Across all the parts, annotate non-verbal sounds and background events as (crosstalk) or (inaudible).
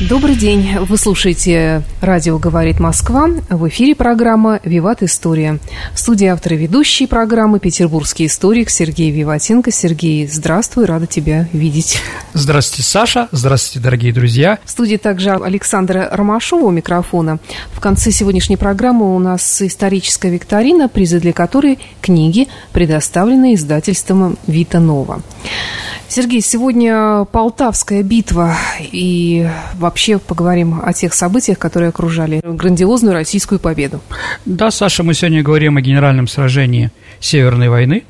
Добрый день. Вы слушаете «Радио говорит Москва». В эфире программа «Виват История». В студии автор и ведущий программы петербургский историк Сергей Виватенко. Сергей, здравствуй, рада тебя видеть. Здравствуйте, Саша. Здравствуйте, дорогие друзья. В студии также Александра Ромашова у микрофона. В конце сегодняшней программы у нас историческая викторина, призы для которой книги, предоставленные издательством «Вита Нова». Сергей, сегодня Полтавская битва, и вообще поговорим о тех событиях, которые окружали грандиозную российскую победу. Да, Саша, мы сегодня говорим о генеральном сражении Северной войны.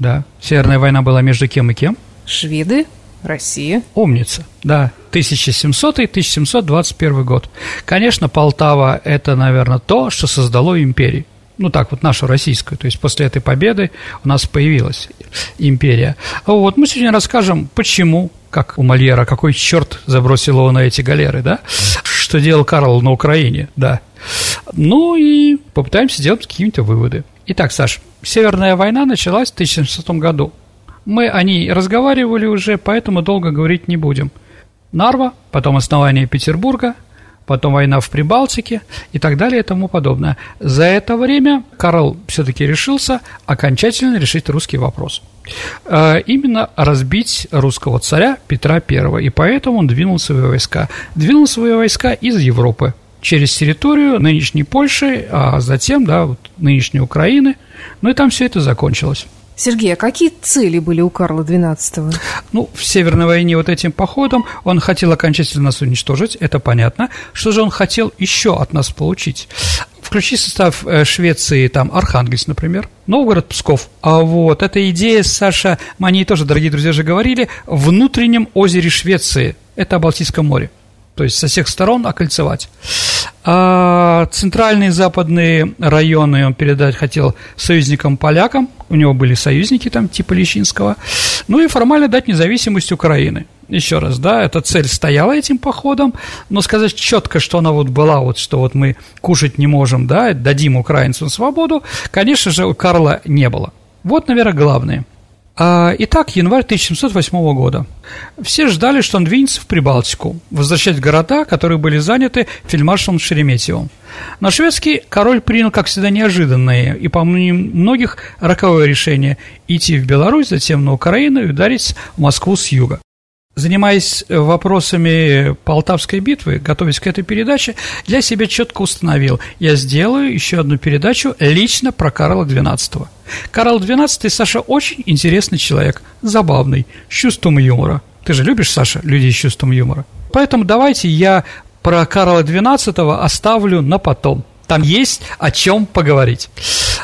Да, Северная война была между кем и кем? Шведы, Россия. Умница, да. 1700-1721 год. Конечно, Полтава – это, наверное, то, что создало империю ну так вот нашу российскую, то есть после этой победы у нас появилась империя. А вот мы сегодня расскажем, почему, как у Мольера, какой черт забросил его на эти галеры, да, что делал Карл на Украине, да. Ну и попытаемся сделать какие-то выводы. Итак, Саш, Северная война началась в 1700 году. Мы о ней разговаривали уже, поэтому долго говорить не будем. Нарва, потом основание Петербурга – потом война в Прибалтике и так далее и тому подобное. За это время Карл все-таки решился окончательно решить русский вопрос. Э, именно разбить русского царя Петра I, и поэтому он двинул свои войска. Двинул свои войска из Европы, через территорию нынешней Польши, а затем, да, вот, нынешней Украины. Ну и там все это закончилось. Сергей, а какие цели были у Карла XII? Ну, в Северной войне вот этим походом он хотел окончательно нас уничтожить, это понятно. Что же он хотел еще от нас получить? Включи состав э, Швеции, там, Архангельск, например, Новгород, Псков. А вот эта идея, Саша, мы о ней тоже, дорогие друзья, же говорили, внутреннем озере Швеции, это Балтийское море то есть со всех сторон окольцевать. А центральные западные районы он передать хотел союзникам-полякам, у него были союзники там типа Лещинского, ну и формально дать независимость Украины. Еще раз, да, эта цель стояла этим походом, но сказать четко, что она вот была, вот что вот мы кушать не можем, да, дадим украинцам свободу, конечно же, у Карла не было. Вот, наверное, главное – итак, январь 1708 года. Все ждали, что он двинется в Прибалтику, возвращать города, которые были заняты фельдмаршалом Шереметьевым. Но шведский король принял, как всегда, неожиданное и, по мнению многих, роковое решение – идти в Беларусь, затем на Украину и ударить в Москву с юга. Занимаясь вопросами Полтавской битвы, готовясь к этой передаче, для себя четко установил, я сделаю еще одну передачу лично про Карла XII. Карл XII, Саша, очень интересный человек, забавный, с чувством юмора. Ты же любишь, Саша, людей с чувством юмора? Поэтому давайте я про Карла XII оставлю на потом. Там есть о чем поговорить.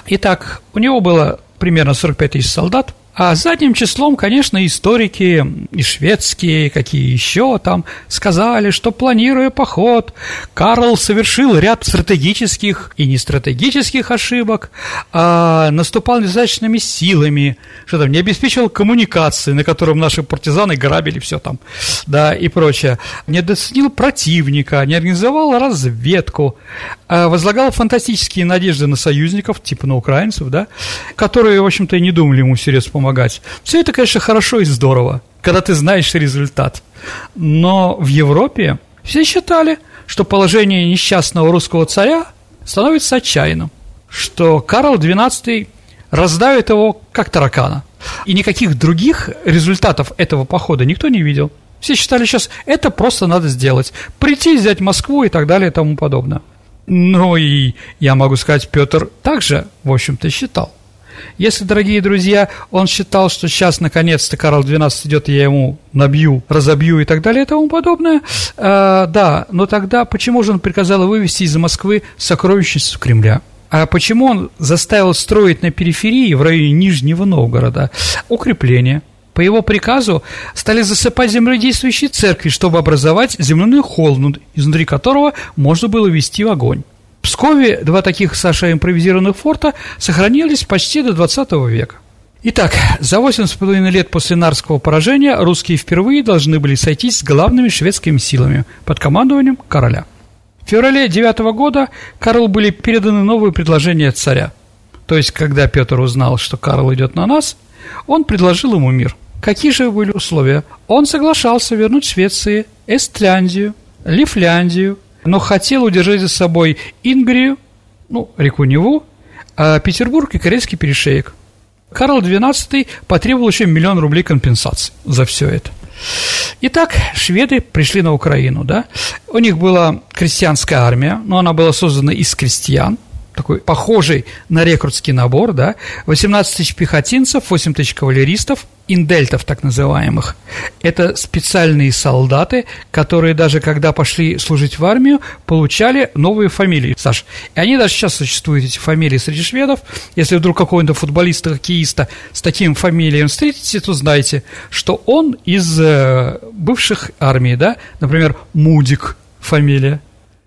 Итак, у него было примерно 45 тысяч солдат, а задним числом, конечно, историки и шведские, какие еще там, сказали, что, планируя поход, Карл совершил ряд стратегических и нестратегических ошибок, а наступал недостаточными силами, что там не обеспечивал коммуникации, на котором наши партизаны грабили все там, да, и прочее, не доценил противника, не организовал разведку, а возлагал фантастические надежды на союзников, типа на украинцев, да, которые, в общем-то, и не думали ему серьезно помогать. Все это, конечно, хорошо и здорово, когда ты знаешь результат. Но в Европе все считали, что положение несчастного русского царя становится отчаянным, что Карл XII раздавит его как таракана. И никаких других результатов этого похода никто не видел. Все считали сейчас, это просто надо сделать. Прийти, взять Москву и так далее и тому подобное. Ну и я могу сказать, Петр также, в общем-то, считал. Если, дорогие друзья, он считал, что сейчас наконец-то Карл XII идет, я ему набью, разобью и так далее и тому подобное, э, да, но тогда почему же он приказал вывести из Москвы сокровищницу Кремля? А почему он заставил строить на периферии, в районе Нижнего Новгорода, укрепления, По его приказу стали засыпать земледействующие церкви, чтобы образовать земляной холм, изнутри которого можно было вести в огонь. Пскове два таких, Саша, импровизированных форта сохранились почти до 20 века. Итак, за 8,5 лет после Нарского поражения русские впервые должны были сойтись с главными шведскими силами под командованием короля. В феврале 9 года Карлу были переданы новые предложения царя. То есть, когда Петр узнал, что Карл идет на нас, он предложил ему мир. Какие же были условия? Он соглашался вернуть Швеции Эстляндию, Лифляндию, но хотел удержать за собой Ингрию, ну, реку Неву, а Петербург и Корейский перешеек – Карл XII потребовал еще миллион рублей компенсации за все это. Итак, шведы пришли на Украину, да. У них была крестьянская армия, но она была создана из крестьян, такой похожий на рекрутский набор, да, 18 тысяч пехотинцев, 8 тысяч кавалеристов, индельтов так называемых. Это специальные солдаты, которые даже когда пошли служить в армию, получали новые фамилии, Саш. И они даже сейчас существуют, эти фамилии среди шведов. Если вдруг какого-нибудь футболиста, хоккеиста с таким фамилием встретите, то знайте, что он из э, бывших армий, да, например, Мудик фамилия.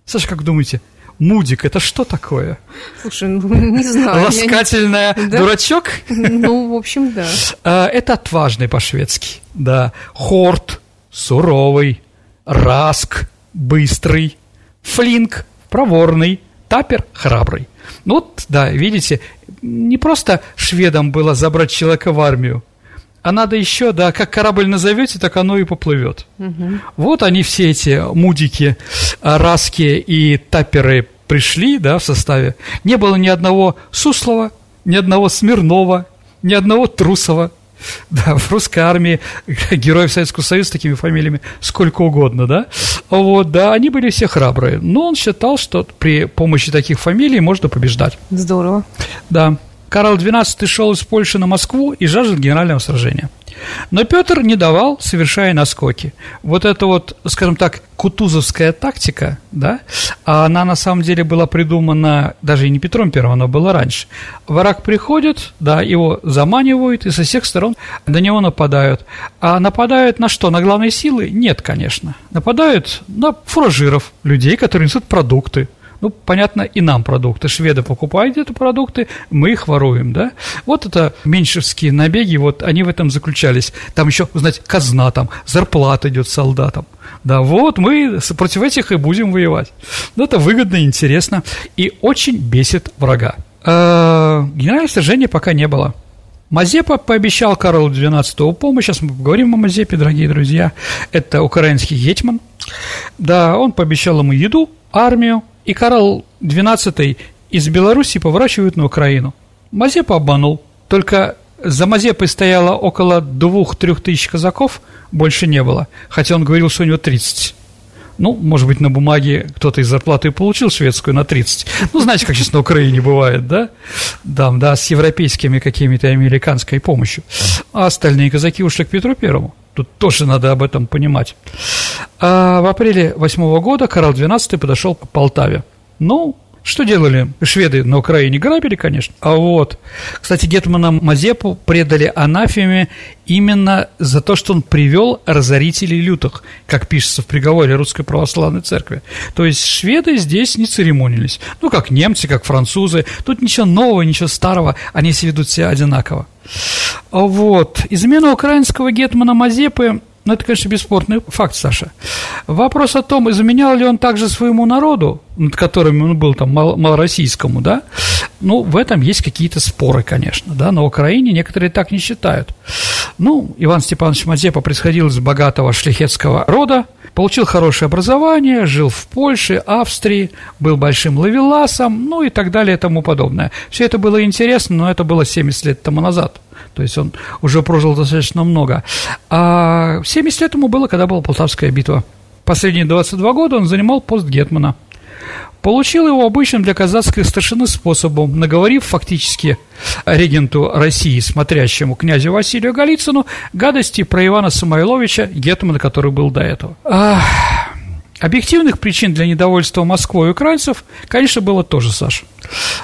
Саша, как думаете, Мудик, это что такое? Слушай, ну, (laughs) не знаю. Ласкательная не... дурачок? Ну, в общем, да. А, это отважный по-шведски, да. Хорт, суровый, раск, быстрый, флинк, проворный, тапер, храбрый. Ну вот, да, видите, не просто шведам было забрать человека в армию, а надо еще, да, как корабль назовете, так оно и поплывет. Угу. Вот они все эти мудики, а, раски и таперы пришли, да, в составе. Не было ни одного Суслова, ни одного Смирнова, ни одного Трусова. (laughs) Да, в русской армии (laughs) героев Советского Союза с такими фамилиями сколько угодно, да. Вот, да, они были все храбрые. Но он считал, что при помощи таких фамилий можно побеждать. Здорово. Да. Карл XII шел из Польши на Москву и жаждал генерального сражения. Но Петр не давал, совершая наскоки. Вот эта вот, скажем так, кутузовская тактика, да, она на самом деле была придумана даже и не Петром Первым, она была раньше. Враг приходит, да, его заманивают, и со всех сторон на него нападают. А нападают на что? На главные силы? Нет, конечно. Нападают на фуражиров, людей, которые несут продукты, ну, понятно, и нам продукты. Шведы покупают эти продукты, мы их воруем, да? Вот это меньшевские набеги, вот они в этом заключались. Там еще, знаете, казна там, зарплата идет солдатам. Да, вот мы против этих и будем воевать. Ну, это выгодно, интересно и очень бесит врага. А, генерального сражения пока не было. Мазепа пообещал Карлу XII помощь. Сейчас мы поговорим о Мазепе, дорогие друзья. Это украинский гетьман. Да, он пообещал ему еду, армию, и Карл XII из Беларуси поворачивают на Украину. Мазепа обманул. Только за Мазепой стояло около двух-трех тысяч казаков, больше не было. Хотя он говорил, что у него 30. Ну, может быть, на бумаге кто-то из зарплаты получил шведскую на 30. Ну, знаете, как сейчас на Украине бывает, да? Да, да, с европейскими какими-то американской помощью. А остальные казаки ушли к Петру Первому. Тут тоже надо об этом понимать. А в апреле восьмого года Карл XII подошел к Полтаве. Ну, что делали шведы на Украине? Грабили, конечно. А вот, кстати, Гетмана Мазепу предали анафеме именно за то, что он привел разорителей лютых, как пишется в приговоре Русской Православной Церкви. То есть шведы здесь не церемонились. Ну, как немцы, как французы. Тут ничего нового, ничего старого. Они все ведут себя одинаково. Вот. Измена украинского гетмана Мазепы ну, это, конечно, бесспорный факт, Саша. Вопрос о том, изменял ли он также своему народу, над которым он был там мал- малороссийскому, да, ну, в этом есть какие-то споры, конечно, да, на Украине некоторые так не считают. Ну, Иван Степанович Мазепа происходил из богатого шляхетского рода, получил хорошее образование, жил в Польше, Австрии, был большим лавеласом, ну и так далее и тому подобное. Все это было интересно, но это было 70 лет тому назад. То есть он уже прожил достаточно много. А 70 лет ему было, когда была Полтавская битва. Последние 22 года он занимал пост Гетмана. Получил его обычным для казацкой старшины способом, наговорив фактически регенту России, смотрящему князю Василию Голицыну, гадости про Ивана Самойловича, гетмана, который был до этого. Ах, объективных причин для недовольства Москвой и украинцев, конечно, было тоже, Саша.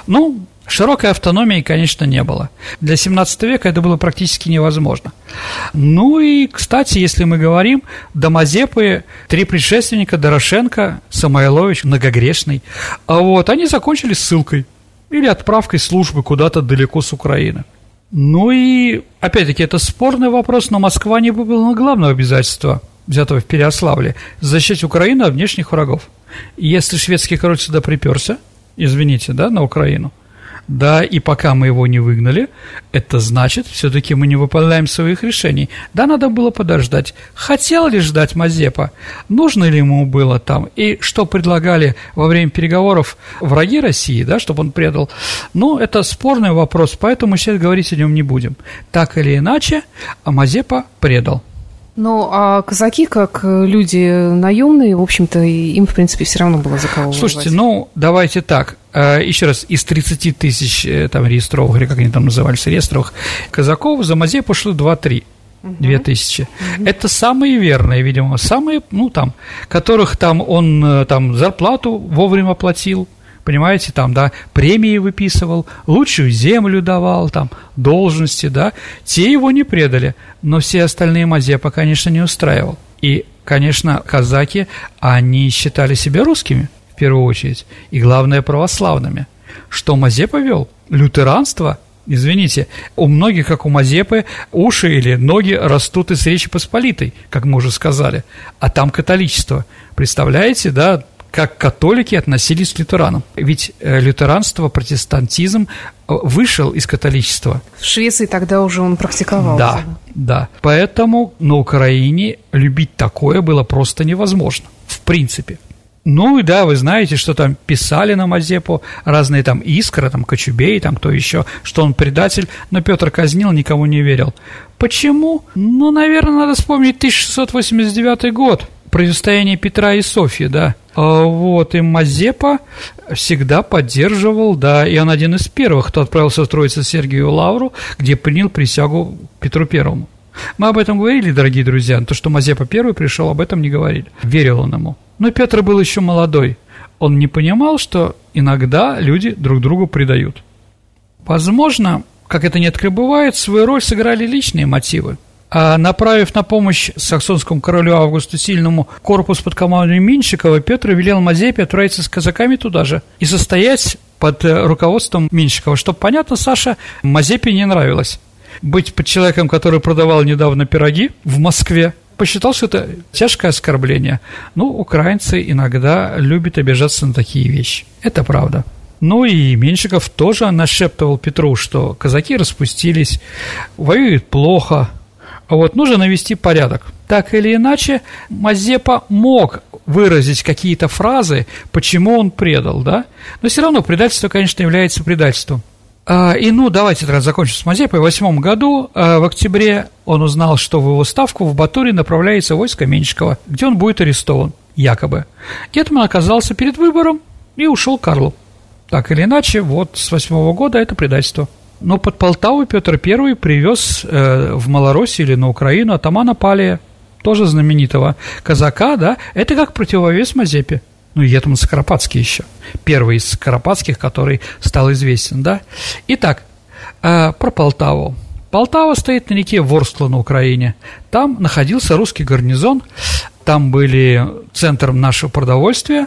Ну, Широкой автономии, конечно, не было. Для 17 века это было практически невозможно. Ну и, кстати, если мы говорим, Домозепы, три предшественника, Дорошенко, Самойлович, многогрешный, а вот они закончили ссылкой или отправкой службы куда-то далеко с Украины. Ну и, опять-таки, это спорный вопрос, но Москва не выполнила главного обязательства, взятого в Переославле, защитить Украину от внешних врагов. Если шведский король сюда приперся, извините, да, на Украину – да, и пока мы его не выгнали, это значит, все-таки мы не выполняем своих решений. Да, надо было подождать. Хотел ли ждать Мазепа? Нужно ли ему было там? И что предлагали во время переговоров враги России, да, чтобы он предал? Ну, это спорный вопрос, поэтому сейчас говорить о нем не будем. Так или иначе, Мазепа предал. Ну, а казаки, как люди наемные, в общем-то, им, в принципе, все равно было за кого Слушайте, воевать. ну, давайте так. Э, еще раз, из 30 тысяч э, там реестровых, или как они там назывались, реестровых казаков за Мазей пошло 2-3. Две тысячи. Это самые верные, видимо, самые, ну, там, которых там он э, там зарплату вовремя платил, понимаете, там, да, премии выписывал, лучшую землю давал, там, должности, да, те его не предали, но все остальные Мазепа, конечно, не устраивал. И, конечно, казаки, они считали себя русскими, в первую очередь, и, главное, православными. Что Мазепа вел? Лютеранство – Извините, у многих, как у Мазепы, уши или ноги растут из Речи Посполитой, как мы уже сказали, а там католичество. Представляете, да, как католики относились к лютеранам. Ведь э, лютеранство, протестантизм э, вышел из католичества. В Швеции тогда уже он практиковал. Да, да. Поэтому на Украине любить такое было просто невозможно, в принципе. Ну и да, вы знаете, что там писали на Мазепу, разные там Искры, там Кочубей, там кто еще, что он предатель, но Петр казнил, никому не верил. Почему? Ну, наверное, надо вспомнить 1689 год, противостояние Петра и Софьи, да. А, вот, и Мазепа всегда поддерживал, да, и он один из первых, кто отправился строиться Сергию Лавру, где принял присягу Петру Первому. Мы об этом говорили, дорогие друзья, то, что Мазепа первый пришел, об этом не говорили. Верил он ему. Но Петр был еще молодой. Он не понимал, что иногда люди друг другу предают. Возможно, как это нередко бывает, свою роль сыграли личные мотивы. А направив на помощь саксонскому королю Августу Сильному корпус под командой Меньшикова, Петр велел Мазепе отправиться с казаками туда же и состоять под руководством Меньшикова. Чтобы понятно, Саша, Мазепе не нравилось. Быть под человеком, который продавал недавно пироги в Москве, посчитал, что это тяжкое оскорбление. Ну, украинцы иногда любят обижаться на такие вещи. Это правда. Ну и Меньшиков тоже нашептывал Петру, что казаки распустились, воюют плохо, а вот нужно навести порядок. Так или иначе, Мазепа мог выразить какие-то фразы, почему он предал, да? Но все равно предательство, конечно, является предательством. А, и ну, давайте тогда закончим с Мазепой. В восьмом году, а, в октябре, он узнал, что в его ставку в Батури направляется войско Меньшикова, где он будет арестован, якобы. Гетман оказался перед выбором и ушел к Карлу. Так или иначе, вот с восьмого года это предательство. Но под Полтаву Петр I привез э, в Малороссию или на Украину атамана Палия, тоже знаменитого казака, да, это как противовес Мазепе. Ну, и Етман Скоропадский еще, первый из Скоропадских, который стал известен, да. Итак, э, про Полтаву. Полтава стоит на реке Ворскла на Украине. Там находился русский гарнизон, там были центром нашего продовольствия,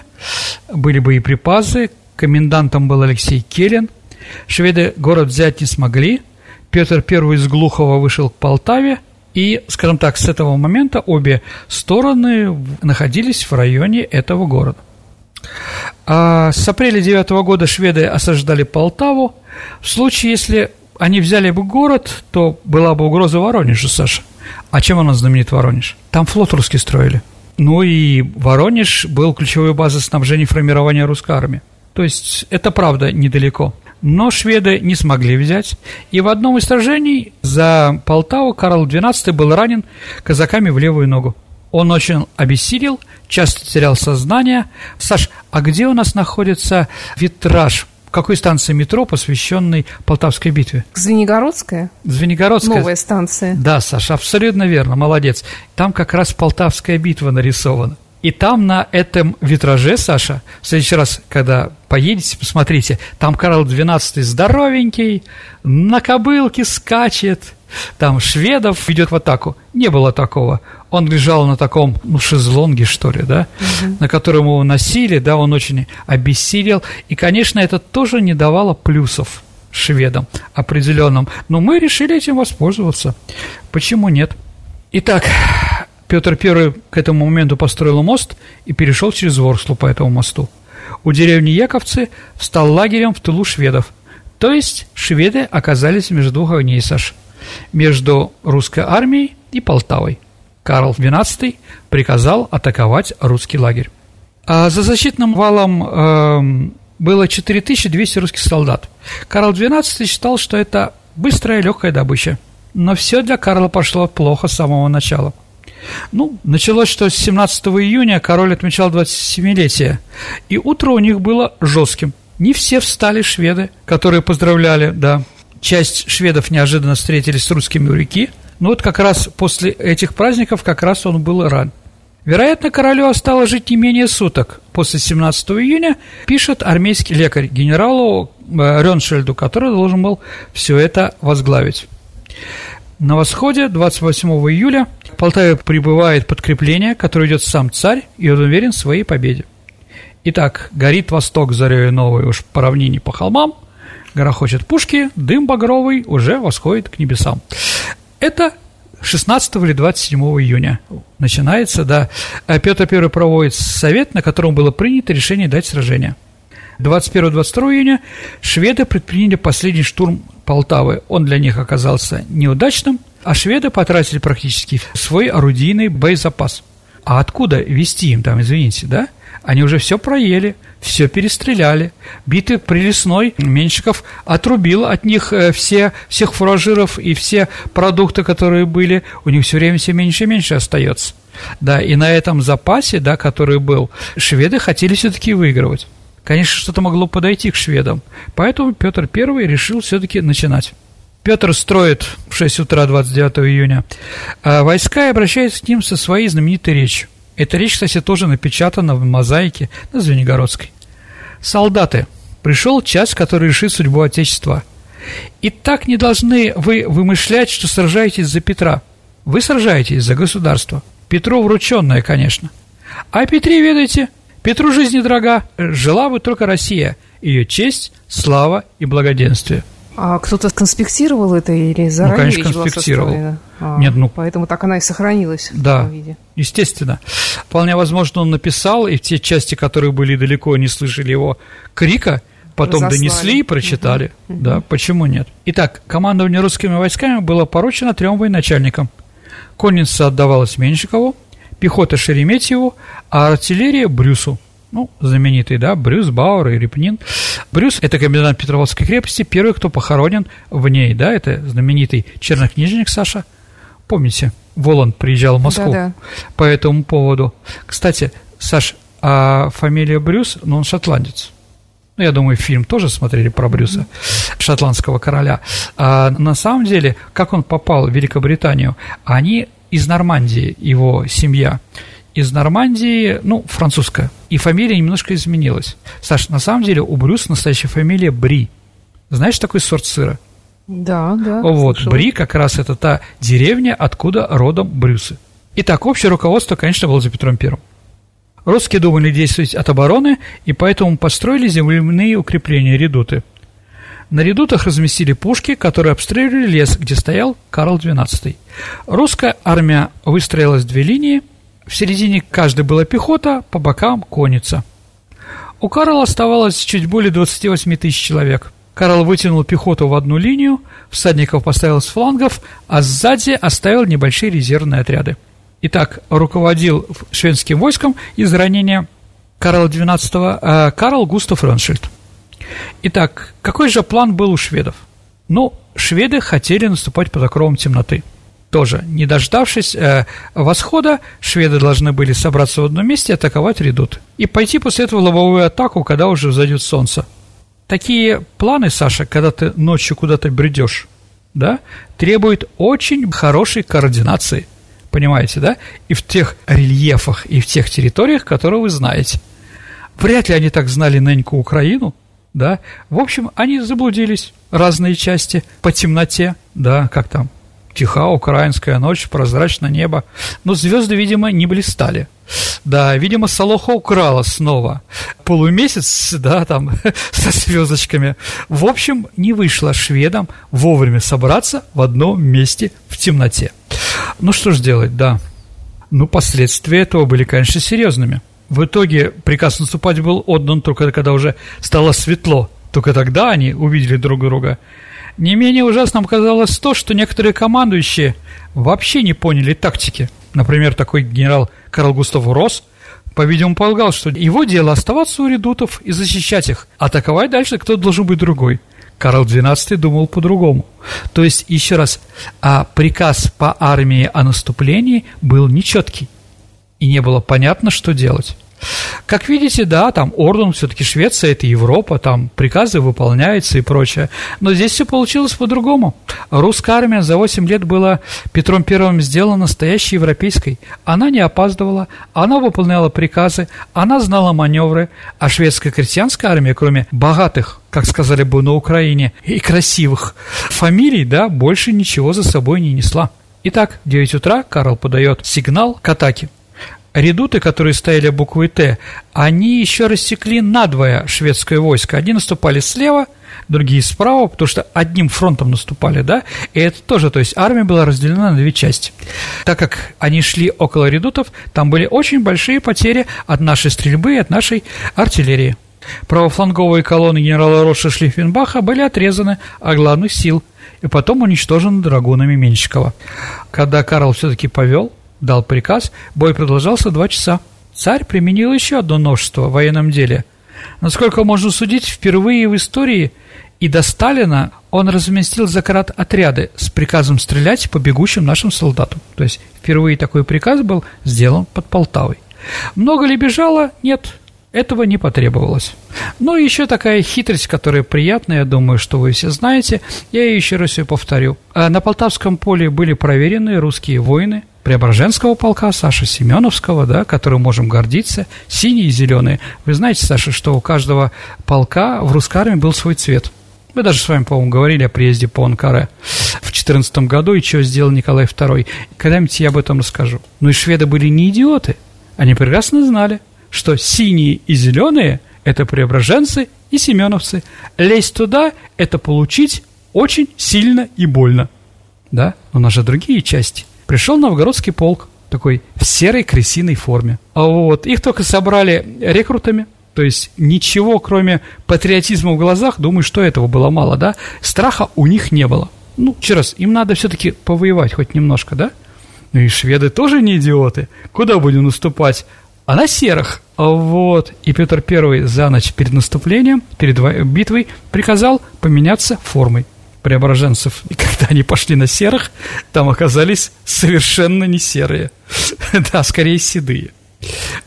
были боеприпасы, комендантом был Алексей Келин – Шведы город взять не смогли. Петр I из Глухова вышел к Полтаве, и, скажем так, с этого момента обе стороны находились в районе этого города. А с апреля 9 года шведы осаждали Полтаву. В случае, если они взяли бы город, то была бы угроза Воронежа, Саша. А чем у знаменит Воронеж? Там флот русский строили. Ну и Воронеж был ключевой базой снабжения и формирования русской армии. То есть это правда недалеко. Но шведы не смогли взять, и в одном из сражений за Полтаву Карл XII был ранен казаками в левую ногу. Он очень обессилел, часто терял сознание. Саш, а где у нас находится витраж? Какой станции метро, посвященной Полтавской битве? Звенигородская. Звенигородская. Новая станция. Да, Саша, абсолютно верно, молодец. Там как раз Полтавская битва нарисована. И там на этом витраже, Саша, в следующий раз, когда поедете, посмотрите, там Карл XII здоровенький, на кобылке скачет, там шведов ведет в атаку. Не было такого. Он лежал на таком, ну, шезлонге, что ли, да, угу. на котором его носили, да, он очень обессилел. И, конечно, это тоже не давало плюсов шведам определенным. Но мы решили этим воспользоваться. Почему нет? Итак, Петр I к этому моменту построил мост и перешел через Ворслу по этому мосту. У деревни Яковцы стал лагерем в тылу шведов. То есть шведы оказались между двух огней, Саш. Между русской армией и Полтавой. Карл XII приказал атаковать русский лагерь. А за защитным валом э, было 4200 русских солдат. Карл XII считал, что это быстрая и легкая добыча. Но все для Карла пошло плохо с самого начала – ну, началось, что с 17 июня король отмечал 27-летие, и утро у них было жестким. Не все встали шведы, которые поздравляли, да. Часть шведов неожиданно встретились с русскими у реки, но вот как раз после этих праздников как раз он был ран. Вероятно, королю осталось жить не менее суток. После 17 июня пишет армейский лекарь генералу э, Реншельду, который должен был все это возглавить. На восходе 28 июля в Полтаве прибывает подкрепление, которое идет сам царь, и он уверен в своей победе. Итак, горит восток зарею новой уж по равнине по холмам, горохочет пушки, дым багровый уже восходит к небесам. Это 16 или 27 июня начинается, да. Петр I проводит совет, на котором было принято решение дать сражение – 21-22 июня шведы предприняли последний штурм Полтавы. Он для них оказался неудачным, а шведы потратили практически свой орудийный боезапас. А откуда вести им там, извините, да? Они уже все проели, все перестреляли. Битый Прилесной Меньшиков отрубил от них э, все, всех фуражиров и все продукты, которые были. У них все время все меньше и меньше остается. Да, и на этом запасе, да, который был, шведы хотели все-таки выигрывать. Конечно, что-то могло подойти к шведам, поэтому Петр I решил все-таки начинать. Петр строит в 6 утра 29 июня а войска и обращается к ним со своей знаменитой речью. Эта речь, кстати, тоже напечатана в мозаике на Звенигородской. «Солдаты, пришел час, который решит судьбу Отечества. И так не должны вы вымышлять, что сражаетесь за Петра. Вы сражаетесь за государство. Петру врученное, конечно. А Петре, ведайте, Петру жизни дорога, жила бы только Россия, ее честь, слава и благоденствие. А кто-то конспектировал это или ну, заранее? Ну, конечно, конспектировал. А, Нет, ну, поэтому так она и сохранилась да, в виде. естественно. Вполне возможно, он написал, и те части, которые были далеко, не слышали его крика, потом Разослали. донесли и прочитали. Угу. Да, почему нет? Итак, командование русскими войсками было поручено трем военачальникам. Конница отдавалась Меньшикову, пехота Шереметьеву, а артиллерия Брюсу. Ну, знаменитый, да, Брюс, Бауэр и Репнин. Брюс – это комендант Петроводской крепости, первый, кто похоронен в ней, да, это знаменитый чернокнижник Саша. Помните, Воланд приезжал в Москву да, да. по этому поводу. Кстати, Саш, а фамилия Брюс, ну, он шотландец. Ну, я думаю, фильм тоже смотрели про Брюса, шотландского короля. А на самом деле, как он попал в Великобританию, они из Нормандии, его семья. Из Нормандии, ну, французская. И фамилия немножко изменилась. Саш, на самом деле у Брюса настоящая фамилия Бри. Знаешь такой сорт сыра? Да, да. Вот, слышала. Бри как раз это та деревня, откуда родом Брюсы. Итак, общее руководство, конечно, было за Петром Первым. Русские думали действовать от обороны, и поэтому построили земляные укрепления, редуты – на редутах разместили пушки, которые обстреливали лес, где стоял Карл XII. Русская армия выстроилась в две линии, в середине каждой была пехота, по бокам конница. У Карла оставалось чуть более 28 тысяч человек. Карл вытянул пехоту в одну линию, всадников поставил с флангов, а сзади оставил небольшие резервные отряды. Итак, руководил шведским войском из ранения Карла XII э, Карл Густав Роншильд. Итак, какой же план был у шведов? Ну, шведы хотели наступать под окровом темноты. Тоже, не дождавшись э, восхода, шведы должны были собраться в одном месте атаковать редут. И пойти после этого в лобовую атаку, когда уже взойдет солнце. Такие планы, Саша, когда ты ночью куда-то бредешь, да, требуют очень хорошей координации. Понимаете, да? И в тех рельефах, и в тех территориях, которые вы знаете. Вряд ли они так знали ныньку Украину, да? В общем, они заблудились, разные части, по темноте, да, как там, тиха украинская ночь, прозрачное небо. Но звезды, видимо, не блистали. Да, видимо, Солоха украла снова полумесяц, да, там, (laughs) со звездочками. В общем, не вышло шведам вовремя собраться в одном месте в темноте. Ну, что ж делать, да. Ну, последствия этого были, конечно, серьезными. В итоге приказ наступать был отдан только когда уже стало светло. Только тогда они увидели друг друга. Не менее ужасным казалось то, что некоторые командующие вообще не поняли тактики. Например, такой генерал Карл Густав Рос, по-видимому, полагал, что его дело оставаться у редутов и защищать их, атаковать дальше кто должен быть другой. Карл XII думал по-другому. То есть, еще раз, а приказ по армии о наступлении был нечеткий, и не было понятно, что делать. Как видите, да, там орден, все-таки Швеция, это Европа, там приказы выполняются и прочее. Но здесь все получилось по-другому. Русская армия за 8 лет была Петром Первым сделана настоящей европейской. Она не опаздывала, она выполняла приказы, она знала маневры, а шведская крестьянская армия, кроме богатых, как сказали бы на Украине, и красивых фамилий, да, больше ничего за собой не несла. Итак, в 9 утра Карл подает сигнал к атаке редуты, которые стояли буквой «Т», они еще рассекли надвое шведское войско. Одни наступали слева, другие справа, потому что одним фронтом наступали, да, и это тоже, то есть армия была разделена на две части. Так как они шли около редутов, там были очень большие потери от нашей стрельбы и от нашей артиллерии. Правофланговые колонны генерала Роша Шлиффенбаха были отрезаны от главных сил и потом уничтожены драгунами Менщикова. Когда Карл все-таки повел дал приказ, бой продолжался два часа. Царь применил еще одно новшество в военном деле. Насколько можно судить, впервые в истории и до Сталина он разместил за карат отряды с приказом стрелять по бегущим нашим солдатам. То есть впервые такой приказ был сделан под Полтавой. Много ли бежало? Нет, этого не потребовалось. Ну и еще такая хитрость, которая приятная, я думаю, что вы все знаете, я ее еще раз ее повторю. А на Полтавском поле были проверенные русские воины, Преображенского полка, Саши Семеновского, да, которым можем гордиться, синие и зеленые. Вы знаете, Саша, что у каждого полка в русской армии был свой цвет. Мы даже с вами, по-моему, говорили о приезде по Анкаре в 14 году и что сделал Николай II. Когда-нибудь я об этом расскажу. Ну и шведы были не идиоты. Они прекрасно знали, что синие и зеленые – это преображенцы и семеновцы. Лезть туда – это получить очень сильно и больно. Да? Но у нас же другие части – пришел новгородский полк, такой в серой крысиной форме. А вот их только собрали рекрутами, то есть ничего, кроме патриотизма в глазах, думаю, что этого было мало, да? Страха у них не было. Ну, еще раз, им надо все-таки повоевать хоть немножко, да? Ну и шведы тоже не идиоты. Куда будем наступать? А на серых. Вот. И Петр Первый за ночь перед наступлением, перед битвой, приказал поменяться формой преображенцев, и когда они пошли на серых, там оказались совершенно не серые, (laughs) да, скорее седые.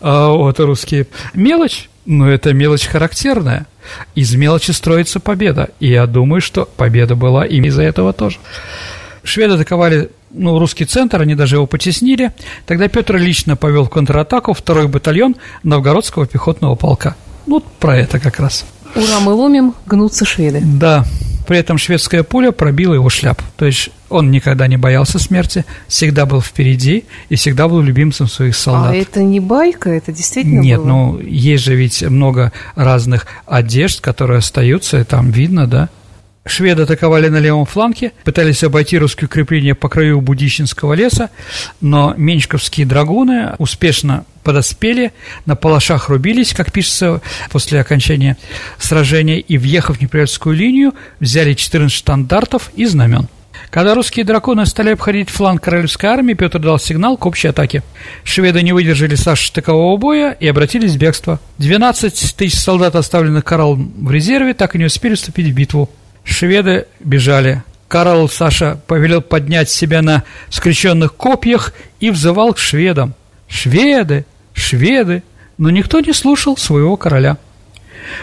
А вот русские. Мелочь, но это мелочь характерная. Из мелочи строится победа, и я думаю, что победа была и из-за этого тоже. Шведы атаковали ну, русский центр, они даже его потеснили. Тогда Петр лично повел в контратаку второй батальон Новгородского пехотного полка. Ну, вот про это как раз. Ура, мы ломим, гнутся шведы. Да, при этом шведская пуля пробила его шляпу. То есть он никогда не боялся смерти, всегда был впереди и всегда был любимцем своих солдат. А это не байка, это действительно Нет, было? ну есть же ведь много разных одежд, которые остаются, и там видно, да. Шведы атаковали на левом фланге, пытались обойти русские укрепления по краю Будищенского леса, но меньшковские драгуны успешно подоспели, на палашах рубились, как пишется после окончания сражения, и, въехав в неприятельскую линию, взяли 14 штандартов и знамен. Когда русские драконы стали обходить фланг королевской армии, Петр дал сигнал к общей атаке. Шведы не выдержали Саши штыкового боя и обратились в бегство. 12 тысяч солдат, оставленных Карлом в резерве, так и не успели вступить в битву. Шведы бежали. Карл Саша повелел поднять себя на скрещенных копьях и взывал к шведам. «Шведы! Шведы!» Но никто не слушал своего короля.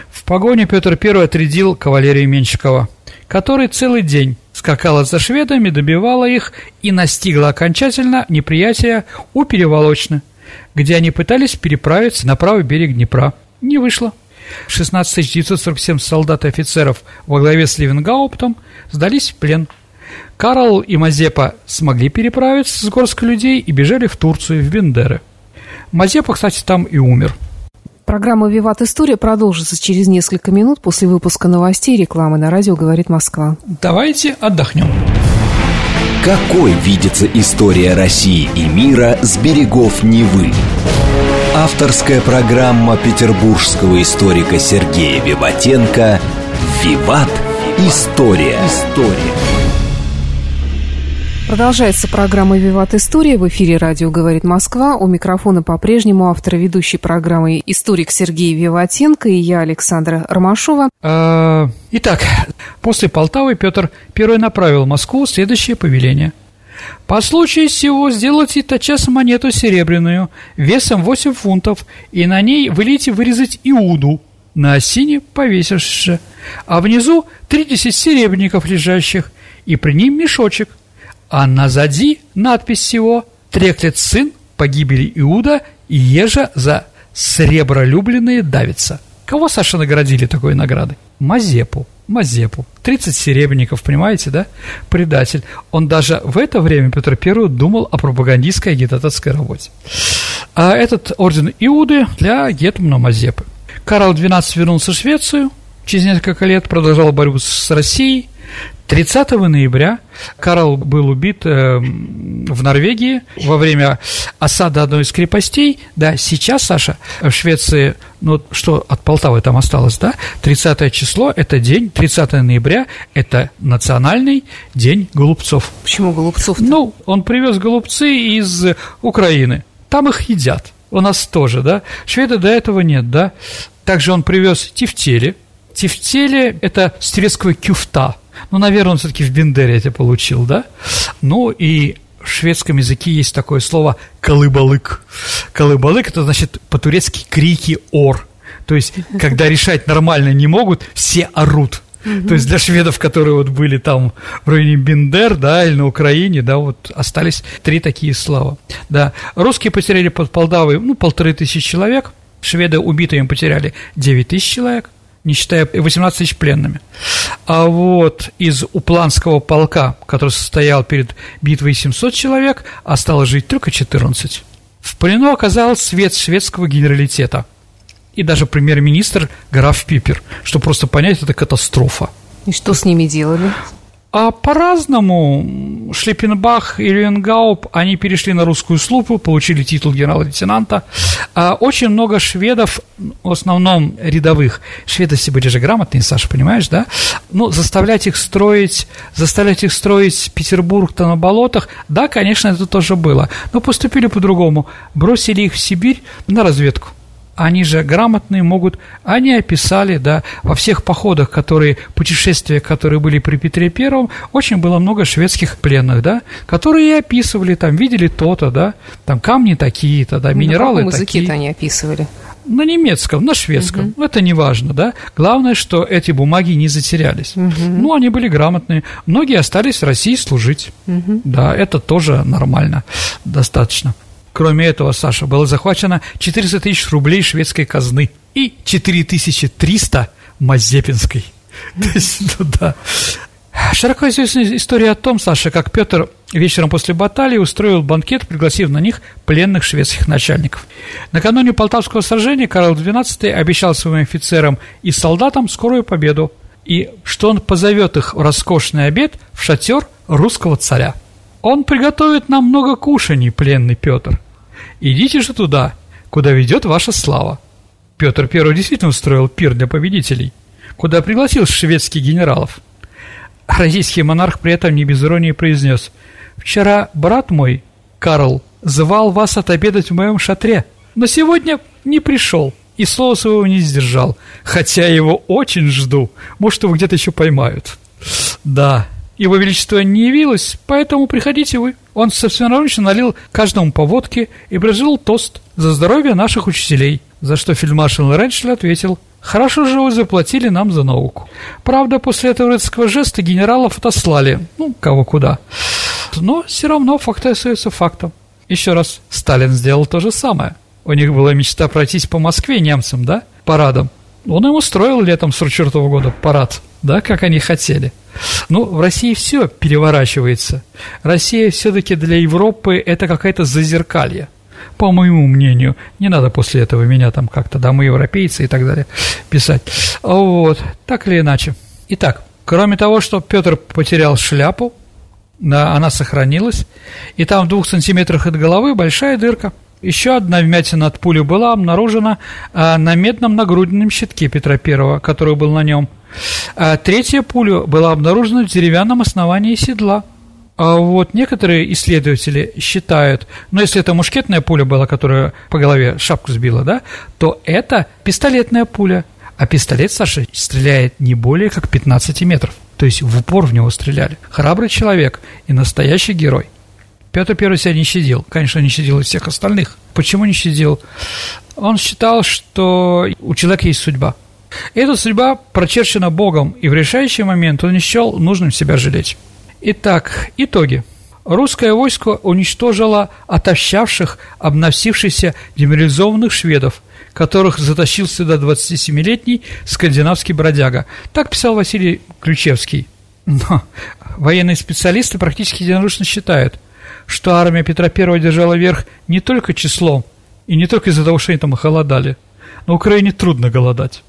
В погоне Петр I отрядил кавалерию Менщикова, который целый день скакала за шведами, добивала их и настигла окончательно неприятие у Переволочны, где они пытались переправиться на правый берег Днепра. Не вышло. 16 947 солдат и офицеров во главе с Левенгауптом сдались в плен. Карл и Мазепа смогли переправиться с горской людей и бежали в Турцию, в Бендеры. Мазепа, кстати, там и умер. Программа «Виват История» продолжится через несколько минут после выпуска новостей и рекламы на радио «Говорит Москва». Давайте отдохнем. Какой видится история России и мира с берегов Невы? Авторская программа петербургского историка Сергея Виватенко «Виват. История». История. Продолжается программа «Виват История». В эфире радио «Говорит Москва». У микрофона по-прежнему автор ведущей программы историк Сергей Виватенко и я, Александра Ромашова. А, итак, после Полтавы Петр I направил в Москву следующее повеление. По случаю всего сделайте тотчас монету серебряную весом 8 фунтов и на ней вылейте вырезать Иуду, на осине повесившись, а внизу 30 серебряников лежащих, и при ним мешочек, а назади надпись всего «Треклет сын погибели Иуда и ежа за сребролюбленные давится». Кого, Саша, наградили такой наградой? Мазепу. Мазепу. 30 серебряников, понимаете, да? Предатель. Он даже в это время, Петр I, думал о пропагандистской агитаторской работе. А этот орден Иуды для гетмана Мазепы. Карл XII вернулся в Швецию, через несколько лет продолжал борьбу с Россией, 30 ноября Карл был убит э, в Норвегии во время осады одной из крепостей. Да, сейчас, Саша, в Швеции, ну, что от Полтавы там осталось, да? 30 число – это день, 30 ноября – это национальный день голубцов. Почему голубцов -то? Ну, он привез голубцы из Украины. Там их едят. У нас тоже, да? Шведы до этого нет, да? Также он привез тефтели. Тефтели – это с турецкого кюфта – ну, наверное, он все-таки в Бендере это получил, да? Ну, и в шведском языке есть такое слово «колыбалык». «Колыбалык» – это значит по-турецки «крики ор». То есть, когда решать нормально не могут, все орут. То есть для шведов, которые вот были там в районе Бендер, да, или на Украине, да, вот остались три такие слова. Да, русские потеряли под Полдавой, ну, полторы тысячи человек, шведы убитые им потеряли девять тысяч человек, не считая 18 тысяч пленными. А вот из Упланского полка, который состоял перед битвой 700 человек, осталось жить только 14. В плену оказался свет шведского генералитета и даже премьер-министр граф Пипер, что просто понять, это катастрофа. И что с ними делали? А по-разному Шлепенбах и Рюенгауп, они перешли на русскую службу, получили титул генерал-лейтенанта. А очень много шведов, в основном рядовых, шведы все были же грамотные, Саша, понимаешь, да? Ну, заставлять их строить, заставлять их строить Петербург-то на болотах, да, конечно, это тоже было. Но поступили по-другому, бросили их в Сибирь на разведку они же грамотные могут, они описали, да, во всех походах, которые, путешествия, которые были при Петре Первом, очень было много шведских пленных, да, которые и описывали, там, видели то-то, да, там камни такие-то, да, минералы на такие. языке они описывали? На немецком, на шведском. Угу. Это не важно, да. Главное, что эти бумаги не затерялись. Угу. Ну, они были грамотные. Многие остались в России служить. Угу. Да, это тоже нормально, достаточно. Кроме этого, Саша, было захвачено 400 тысяч рублей шведской казны и 4300 Мазепинской. (laughs) То есть, ну да. Широко известна история о том, Саша, как Петр вечером после баталии устроил банкет, пригласив на них пленных шведских начальников. Накануне Полтавского сражения Карл XII обещал своим офицерам и солдатам скорую победу, и что он позовет их в роскошный обед в шатер русского царя. Он приготовит нам много кушаний, пленный Петр. Идите же туда, куда ведет ваша слава. Петр I действительно устроил пир для победителей, куда пригласил шведских генералов. Российский монарх при этом не без иронии произнес «Вчера брат мой, Карл, звал вас отобедать в моем шатре, но сегодня не пришел и слова своего не сдержал, хотя его очень жду, может, его где-то еще поймают». Да, его Величество не явилось, поэтому приходите вы. Он собственноручно налил каждому по водке и предложил тост за здоровье наших учителей, за что фельдмаршал Реншль ответил Хорошо же вы заплатили нам за науку. Правда, после этого рыцарского жеста генералов отослали, ну, кого куда. Но все равно факт остается фактом. Еще раз, Сталин сделал то же самое. У них была мечта пройтись по Москве немцам, да, парадом. Он им устроил летом 44 -го года парад, да, как они хотели. Ну, в России все переворачивается. Россия все-таки для Европы это какая-то зазеркалье по моему мнению. Не надо после этого меня там как-то, да, мы европейцы и так далее, писать. Вот, так или иначе. Итак, кроме того, что Петр потерял шляпу, она сохранилась, и там в двух сантиметрах от головы большая дырка. Еще одна вмятина от пули была обнаружена а, на медном нагрудном щитке Петра I, который был на нем. А третья пуля была обнаружена в деревянном основании седла – а вот некоторые исследователи считают, ну, если это мушкетная пуля была, которая по голове шапку сбила, да, то это пистолетная пуля. А пистолет, Саша, стреляет не более как 15 метров. То есть в упор в него стреляли. Храбрый человек и настоящий герой. Петр Первый себя не щадил. Конечно, не щадил и всех остальных. Почему не щадил? Он считал, что у человека есть судьба. эта судьба прочерчена Богом, и в решающий момент он не счел нужным себя жалеть. Итак, итоги. Русское войско уничтожило отощавших, обносившихся деморализованных шведов, которых затащил сюда 27-летний скандинавский бродяга. Так писал Василий Ключевский. Но военные специалисты практически единодушно считают, что армия Петра I держала верх не только числом, и не только из-за того, что они там холодали. На Украине трудно голодать.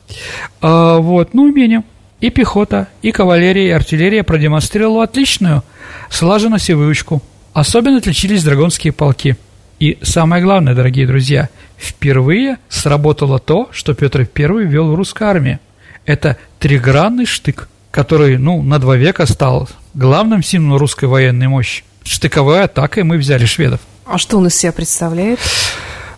А, вот, ну, умением. И пехота, и кавалерия, и артиллерия продемонстрировала отличную слаженность и выучку. Особенно отличились драгонские полки. И самое главное, дорогие друзья, впервые сработало то, что Петр I ввел в русской армии. Это тригранный штык, который, ну, на два века стал главным символом русской военной мощи. Штыковой атакой мы взяли шведов. А что он из себя представляет?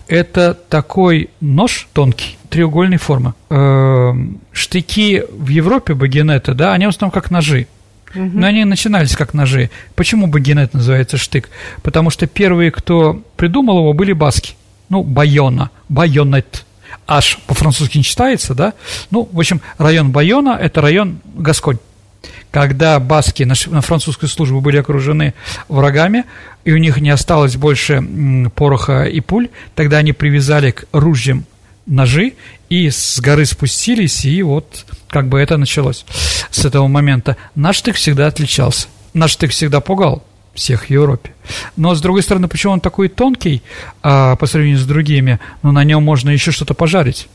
Это такой нож тонкий, треугольной формы. Эм, штыки в Европе багинета, да, они в основном как ножи. Но они начинались как ножи. Почему багинет называется штык? Потому что первые, кто придумал его, были баски. Ну, Байона, Байонет. Аж по-французски не читается, да? Ну, в общем, район Байона – это район Гасконь. Когда баски на, французскую службу были окружены врагами, и у них не осталось больше пороха и пуль, тогда они привязали к ружьям ножи и с горы спустились, и вот как бы это началось с этого момента. Наш штык всегда отличался. Наш штык всегда пугал всех в Европе. Но, с другой стороны, почему он такой тонкий а, по сравнению с другими? Ну, на нем можно еще что-то пожарить.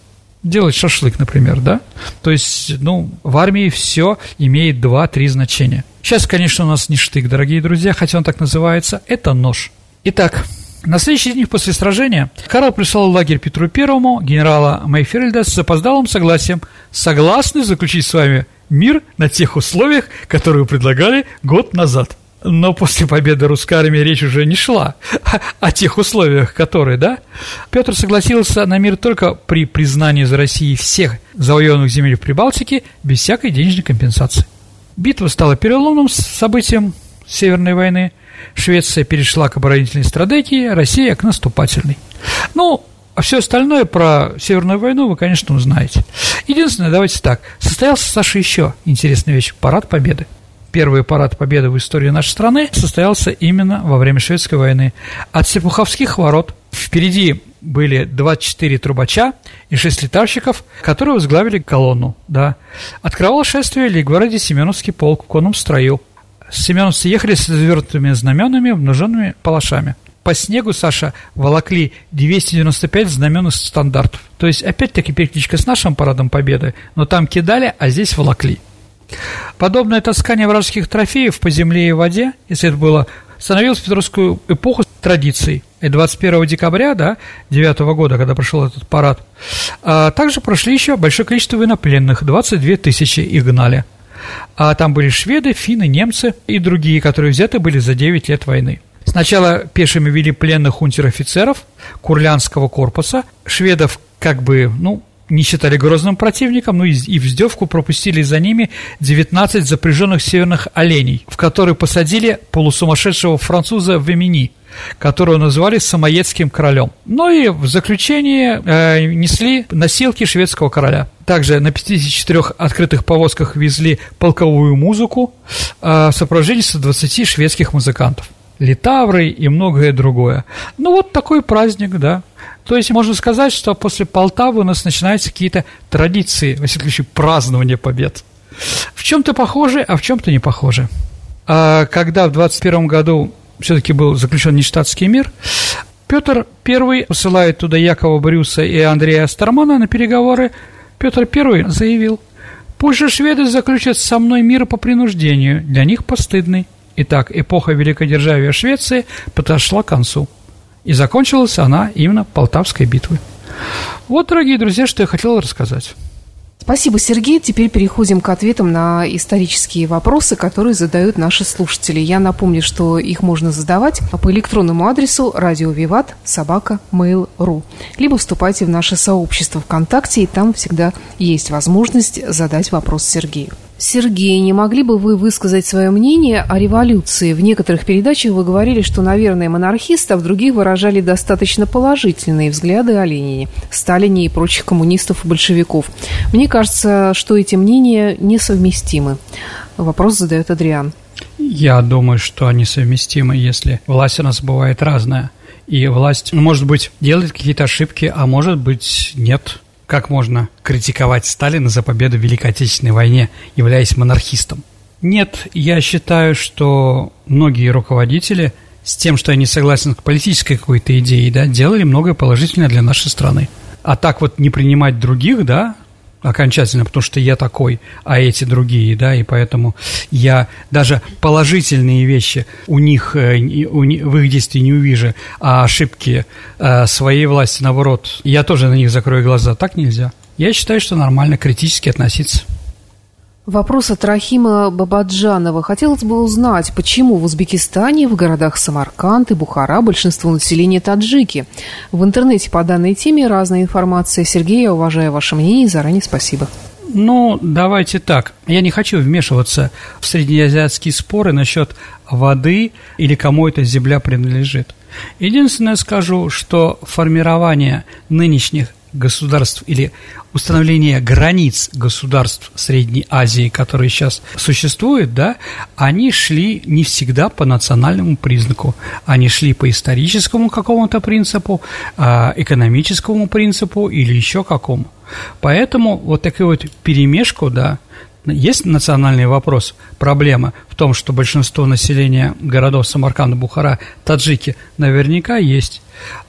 Делать шашлык, например, да? То есть, ну, в армии все имеет два-три значения. Сейчас, конечно, у нас не штык, дорогие друзья, хотя он так называется, это нож. Итак, на следующий день после сражения Карл прислал в лагерь Петру Первому генерала Мейфельда с запоздалым согласием «Согласны заключить с вами мир на тех условиях, которые вы предлагали год назад». Но после победы русской армии речь уже не шла (laughs) о, тех условиях, которые, да? Петр согласился на мир только при признании за Россией всех завоеванных земель в Прибалтике без всякой денежной компенсации. Битва стала переломным событием Северной войны – Швеция перешла к оборонительной стратегии, Россия к наступательной. Ну, а все остальное про Северную войну вы, конечно, узнаете. Единственное, давайте так. Состоялся, Саша, еще интересная вещь. Парад Победы. Первый парад Победы в истории нашей страны состоялся именно во время Шведской войны. От Серпуховских ворот впереди были 24 трубача и 6 летавщиков, которые возглавили колонну. Да. Открывал шествие Лигварди Семеновский полк в конном строю семеновцы ехали с развернутыми знаменами, обнаженными палашами. По снегу, Саша, волокли 295 знамен стандартов. То есть, опять-таки, перекличка с нашим парадом победы, но там кидали, а здесь волокли. Подобное таскание вражеских трофеев по земле и воде, если это было, становилось в Петровскую эпоху традицией. И 21 декабря, да, 9 года, когда прошел этот парад, а также прошли еще большое количество военнопленных, 22 тысячи их гнали – а там были шведы, финны, немцы и другие, которые взяты были за 9 лет войны. Сначала пешими вели пленных унтер-офицеров Курлянского корпуса, шведов как бы, ну, не считали грозным противником, ну и, и в пропустили за ними 19 запряженных северных оленей, в которые посадили полусумасшедшего француза Вемини, которого называли самоедским королем. Ну и в заключение э, несли носилки шведского короля. Также на 54 открытых повозках везли полковую музыку э, в сопровождении 120 шведских музыкантов литавры и многое другое. Ну, вот такой праздник, да. То есть можно сказать, что после Полтавы у нас начинаются какие-то традиции, во всяком случае, празднования побед. В чем-то похожи, а в чем-то не похожи. А когда в 21 году все-таки был заключен нештатский мир, Петр I посылает туда Якова Брюса и Андрея Стармана на переговоры. Петр I заявил, «Пусть же шведы заключат со мной мир по принуждению, для них постыдный». Итак, эпоха великодержавия Швеции подошла к концу. И закончилась она именно Полтавской битвой. Вот, дорогие друзья, что я хотел рассказать. Спасибо, Сергей. Теперь переходим к ответам на исторические вопросы, которые задают наши слушатели. Я напомню, что их можно задавать по электронному адресу радио Виват собака mail.ru. Либо вступайте в наше сообщество ВКонтакте, и там всегда есть возможность задать вопрос Сергею. Сергей, не могли бы вы высказать свое мнение о революции? В некоторых передачах вы говорили, что, наверное, монархисты, а в других выражали достаточно положительные взгляды о Ленине, Сталине и прочих коммунистов и большевиков. Мне кажется, что эти мнения несовместимы. Вопрос задает Адриан. Я думаю, что они совместимы, если власть у нас бывает разная. И власть, может быть, делает какие-то ошибки, а может быть, нет. Как можно критиковать Сталина за победу в Великой Отечественной войне, являясь монархистом? Нет, я считаю, что многие руководители с тем, что они согласны к политической какой-то идее, да, делали многое положительное для нашей страны. А так вот не принимать других, да, окончательно, потому что я такой, а эти другие, да, и поэтому я даже положительные вещи у них, э, у, в их действии не увижу, а ошибки э, своей власти, наоборот, я тоже на них закрою глаза. Так нельзя. Я считаю, что нормально критически относиться. Вопрос от Рахима Бабаджанова. Хотелось бы узнать, почему в Узбекистане, в городах Самарканд и Бухара большинство населения таджики. В интернете по данной теме разная информация. Сергей, я уважаю ваше мнение и заранее спасибо. Ну, давайте так. Я не хочу вмешиваться в среднеазиатские споры насчет воды или кому эта земля принадлежит. Единственное скажу, что формирование нынешних государств или установление границ государств Средней Азии, которые сейчас существуют, да, они шли не всегда по национальному признаку. Они шли по историческому какому-то принципу, а, экономическому принципу или еще какому. Поэтому вот такую вот перемешку, да, есть национальный вопрос, проблема в том, что большинство населения городов Самарканда, Бухара, таджики наверняка есть.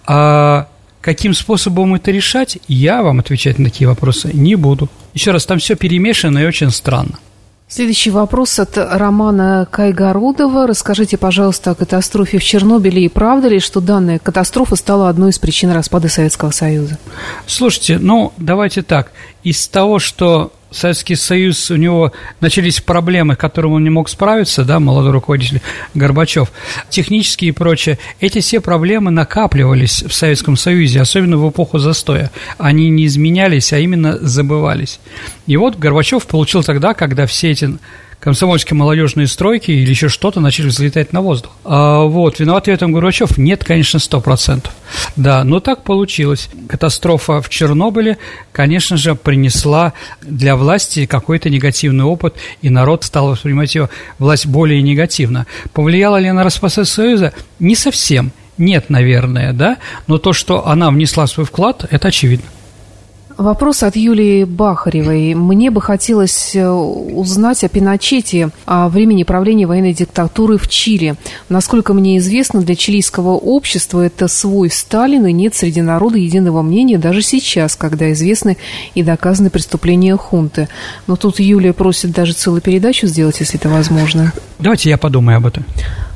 А Каким способом это решать, я вам отвечать на такие вопросы не буду. Еще раз, там все перемешано и очень странно. Следующий вопрос от Романа Кайгородова. Расскажите, пожалуйста, о катастрофе в Чернобыле и правда ли, что данная катастрофа стала одной из причин распада Советского Союза? Слушайте, ну, давайте так. Из того, что Советский Союз, у него начались проблемы, с которыми он не мог справиться, да, молодой руководитель Горбачев, технические и прочее, эти все проблемы накапливались в Советском Союзе, особенно в эпоху застоя. Они не изменялись, а именно забывались. И вот Горбачев получил тогда, когда все эти комсомольские молодежные стройки или еще что-то начали взлетать на воздух. А, вот, виноват в этом Горбачев? Нет, конечно, сто процентов. Да, но так получилось. Катастрофа в Чернобыле, конечно же, принесла для власти какой-то негативный опыт, и народ стал воспринимать ее власть более негативно. Повлияла ли она на распад Союза? Не совсем. Нет, наверное, да, но то, что она внесла свой вклад, это очевидно. Вопрос от Юлии Бахаревой. Мне бы хотелось э, узнать о Пиночете, о времени правления военной диктатуры в Чили. Насколько мне известно, для чилийского общества это свой Сталин, и нет среди народа единого мнения даже сейчас, когда известны и доказаны преступления хунты. Но тут Юлия просит даже целую передачу сделать, если это возможно. Давайте я подумаю об этом.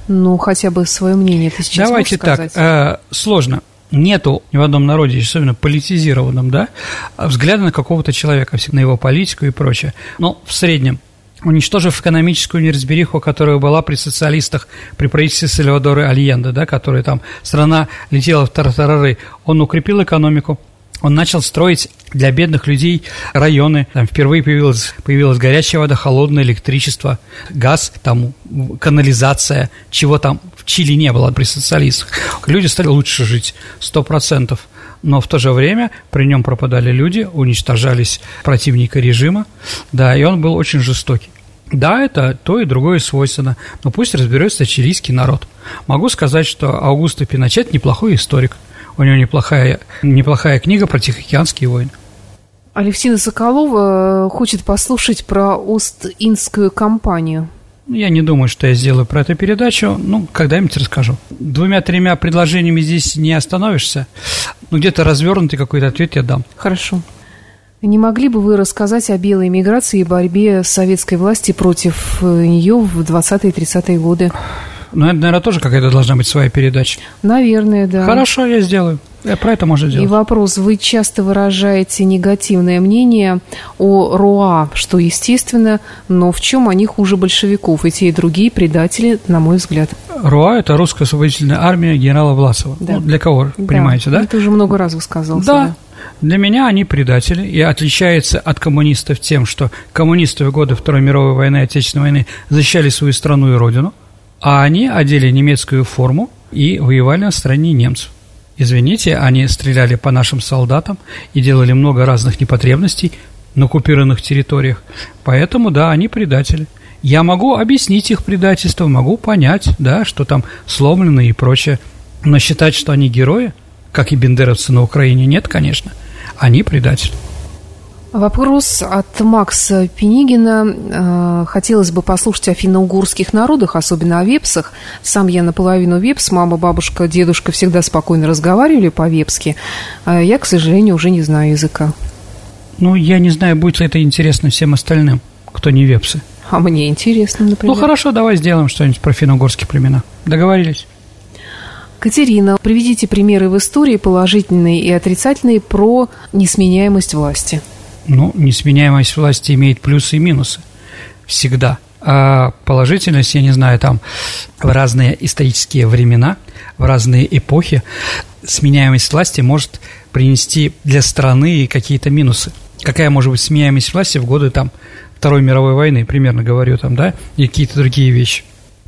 Ну, хотя бы свое мнение ты сейчас Давайте так, э, сложно нету ни в одном народе, особенно политизированном, да, взгляда на какого-то человека, на его политику и прочее. Но в среднем уничтожив экономическую неразбериху, которая была при социалистах, при правительстве Сальвадора Альенде, да, который там, страна летела в тартарары, он укрепил экономику, Он начал строить для бедных людей районы. Там впервые появилась, появилась горячая вода, холодное электричество, газ, там канализация, чего там в Чили не было при социалистах. Люди стали лучше жить, сто процентов. Но в то же время при нем пропадали люди, уничтожались противника режима, да, и он был очень жестокий. Да, это то и другое свойственно, но пусть разберется чилийский народ. Могу сказать, что Аугусто Пиночет неплохой историк. У него неплохая, неплохая книга про Тихоокеанские войны. Алевтина Соколова э, хочет послушать про Ост-Индскую компанию. Ну, я не думаю, что я сделаю про эту передачу. Ну, когда-нибудь расскажу. Двумя-тремя предложениями здесь не остановишься. Ну, где-то развернутый какой-то ответ я дам. Хорошо. Не могли бы вы рассказать о белой миграции и борьбе советской власти против э, нее в 20-е и 30-е годы? Ну, это, наверное, тоже какая-то должна быть своя передача. Наверное, да. Хорошо, я сделаю. Я про это можно сделать. И вопрос. Вы часто выражаете негативное мнение о РОА, что естественно, но в чем они хуже большевиков? И те, и другие предатели, на мой взгляд. РОА – это русская освободительная армия генерала Власова. Да. Ну, для кого, да. понимаете, да? Это уже много раз высказывался. Да. да. Для меня они предатели и отличаются от коммунистов тем, что коммунисты в годы Второй мировой войны и Отечественной войны защищали свою страну и родину, а они одели немецкую форму и воевали на стороне немцев. Извините, они стреляли по нашим солдатам и делали много разных непотребностей на оккупированных территориях. Поэтому, да, они предатели. Я могу объяснить их предательство, могу понять, да, что там сломлено и прочее. Но считать, что они герои, как и бендеровцы на Украине, нет, конечно. Они предатели. Вопрос от Макса Пенигина. Э, хотелось бы послушать о финно-угорских народах, особенно о вепсах. Сам я наполовину вепс, мама, бабушка, дедушка всегда спокойно разговаривали по-вепски. Я, к сожалению, уже не знаю языка. Ну, я не знаю, будет ли это интересно всем остальным, кто не вепсы. А мне интересно, например. Ну, хорошо, давай сделаем что-нибудь про финно-угорские племена. Договорились? Катерина, приведите примеры в истории, положительные и отрицательные, про несменяемость власти. Ну, несменяемость власти имеет плюсы и минусы. Всегда. А положительность, я не знаю, там в разные исторические времена, в разные эпохи сменяемость власти может принести для страны какие-то минусы. Какая может быть сменяемость власти в годы там Второй мировой войны, примерно говорю там, да, и какие-то другие вещи.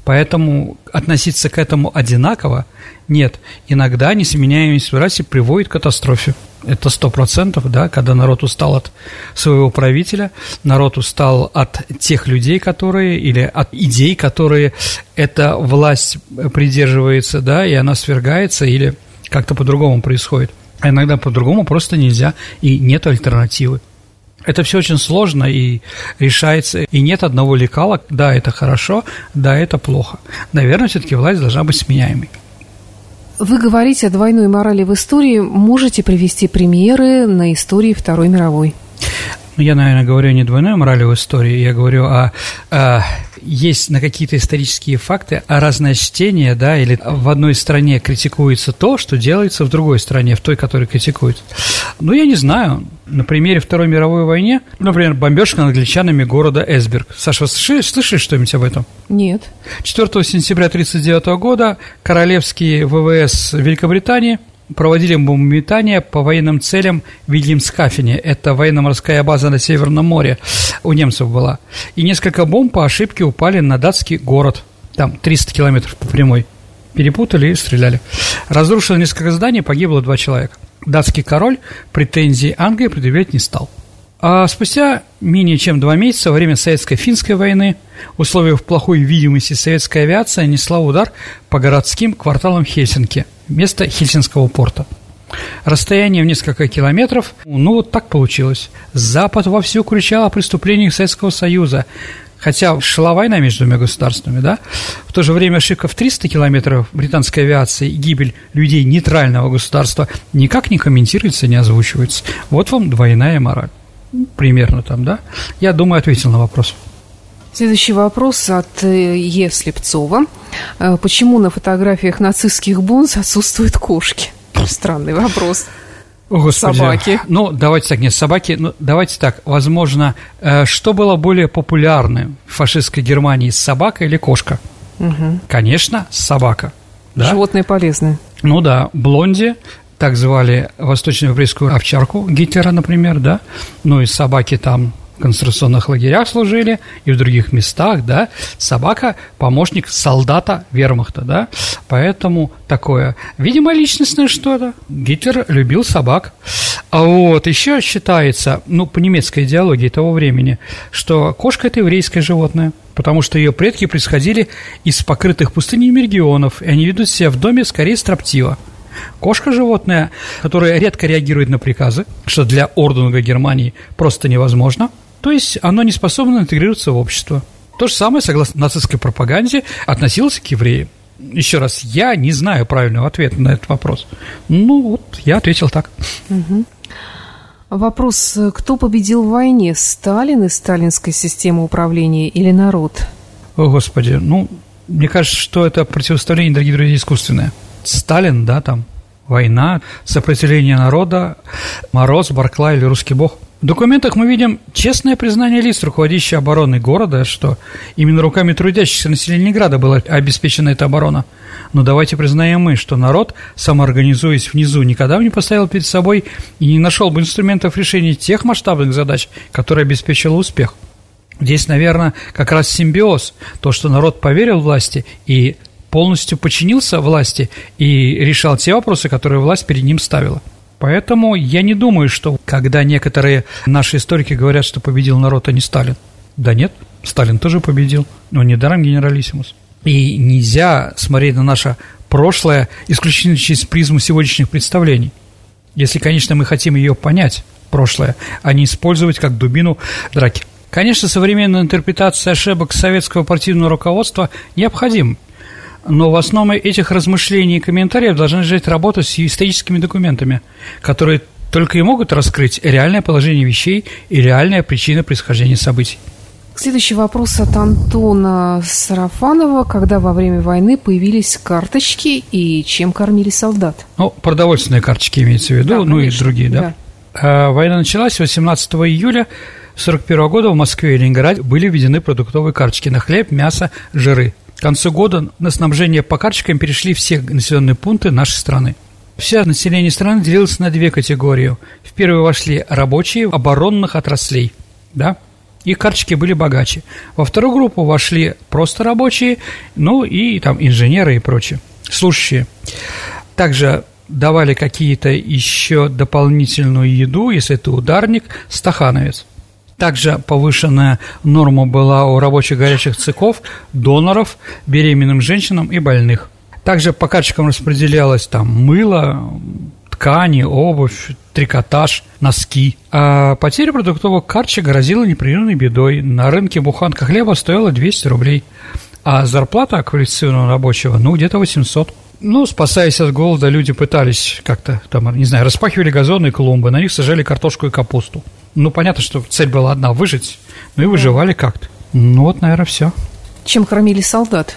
Поэтому относиться к этому одинаково нет. Иногда несменяемость власти приводит к катастрофе. Это сто процентов, да, когда народ устал от своего правителя, народ устал от тех людей, которые, или от идей, которые эта власть придерживается, да, и она свергается, или как-то по-другому происходит. А иногда по-другому просто нельзя, и нет альтернативы. Это все очень сложно и решается, и нет одного лекала, да, это хорошо, да, это плохо. Наверное, все-таки власть должна быть сменяемой. Вы говорите о двойной морали в истории. Можете привести примеры на истории Второй мировой? Ну, я, наверное, говорю не двойной морали в истории, я говорю о, о есть на какие-то исторические факты, а разное чтение, да, или в одной стране критикуется то, что делается в другой стране, в той, которая критикует. Ну, я не знаю. На примере Второй мировой войны, например, бомбежка англичанами города Эсберг. Саша, слышали, слышали что-нибудь об этом? Нет. 4 сентября 1939 года королевские ВВС Великобритании – проводили бомбометания по военным целям в Вильямскафене. Это военно-морская база на Северном море у немцев была. И несколько бомб по ошибке упали на датский город. Там 300 километров по прямой. Перепутали и стреляли. Разрушено несколько зданий, погибло два человека. Датский король претензий Англии предъявлять не стал. А спустя менее чем два месяца во время Советско-финской войны, в условиях плохой видимости советская авиация несла удар по городским кварталам Хельсинки, место Хельсинского порта. Расстояние в несколько километров, ну вот так получилось. Запад вовсю кричал о преступлениях Советского Союза, хотя шла война между двумя государствами, да? В то же время ошибка в 300 километров британской авиации и гибель людей нейтрального государства никак не комментируется, не озвучивается. Вот вам двойная мораль примерно там, да? Я думаю, ответил на вопрос. Следующий вопрос от э, Е. Слепцова. Э, почему на фотографиях нацистских бунс отсутствуют кошки? Странный вопрос. О, Господи. Собаки. Ну, давайте так, нет, собаки, ну, давайте так, возможно, э, что было более популярным в фашистской Германии, собака или кошка? Угу. Конечно, собака. Да? Животные полезные. Ну да, Блонди так звали восточноеврейскую овчарку Гитлера, например, да, ну и собаки там концентрационных лагерях служили и в других местах, да, собака – помощник солдата вермахта, да, поэтому такое, видимо, личностное что-то. Гитлер любил собак. А вот еще считается, ну, по немецкой идеологии того времени, что кошка – это еврейское животное, потому что ее предки происходили из покрытых пустынями регионов, и они ведут себя в доме скорее строптиво. Кошка – животное, которое редко реагирует на приказы, что для Ордунга Германии просто невозможно – то есть оно не способно интегрироваться в общество. То же самое, согласно нацистской пропаганде, относилось к евреям. Еще раз, я не знаю правильного ответа на этот вопрос. Ну, вот я ответил так. Угу. Вопрос, кто победил в войне, Сталин и сталинская система управления или народ? О, Господи, ну, мне кажется, что это противостояние, дорогие друзья, искусственное. Сталин, да, там, война, сопротивление народа, Мороз, Барклай или русский бог – в документах мы видим честное признание лиц, руководящих обороной города, что именно руками трудящихся населения Ленинграда была обеспечена эта оборона. Но давайте признаем мы, что народ, самоорганизуясь внизу, никогда бы не поставил перед собой и не нашел бы инструментов решения тех масштабных задач, которые обеспечили успех. Здесь, наверное, как раз симбиоз, то, что народ поверил власти и полностью подчинился власти и решал те вопросы, которые власть перед ним ставила. Поэтому я не думаю, что когда некоторые наши историки говорят, что победил народ, а не Сталин. Да нет, Сталин тоже победил, но недаром генералиссимус. И нельзя смотреть на наше прошлое исключительно через призму сегодняшних представлений. Если, конечно, мы хотим ее понять, прошлое, а не использовать как дубину драки. Конечно, современная интерпретация ошибок советского партийного руководства необходима, но в основе этих размышлений и комментариев должна лежать работа с историческими документами, которые только и могут раскрыть реальное положение вещей и реальная причина происхождения событий. Следующий вопрос от Антона Сарафанова. Когда во время войны появились карточки и чем кормили солдат? Ну, продовольственные карточки имеется в виду, да, ну и другие, да. да. А, война началась 18 июля 1941 года в Москве и Ленинграде были введены продуктовые карточки на хлеб, мясо, жиры. Концу года на снабжение по карточкам перешли все населенные пункты нашей страны. Вся население страны делилось на две категории. В первую вошли рабочие оборонных отраслей, да, их карточки были богаче. Во вторую группу вошли просто рабочие, ну и там инженеры и прочие, служащие. Также давали какие-то еще дополнительную еду, если это ударник, стахановец – также повышенная норма была у рабочих горячих цехов, доноров, беременным женщинам и больных. Также по карточкам распределялось там мыло, ткани, обувь, трикотаж, носки. А потеря продуктовых карточек грозила непрерывной бедой. На рынке буханка хлеба стоила 200 рублей, а зарплата квалифицированного рабочего, ну, где-то 800. Ну, спасаясь от голода, люди пытались как-то, там, не знаю, распахивали газоны и клумбы, на них сажали картошку и капусту. Ну, понятно, что цель была одна – выжить, ну и выживали как-то. Ну, вот, наверное, все. Чем кормили солдат?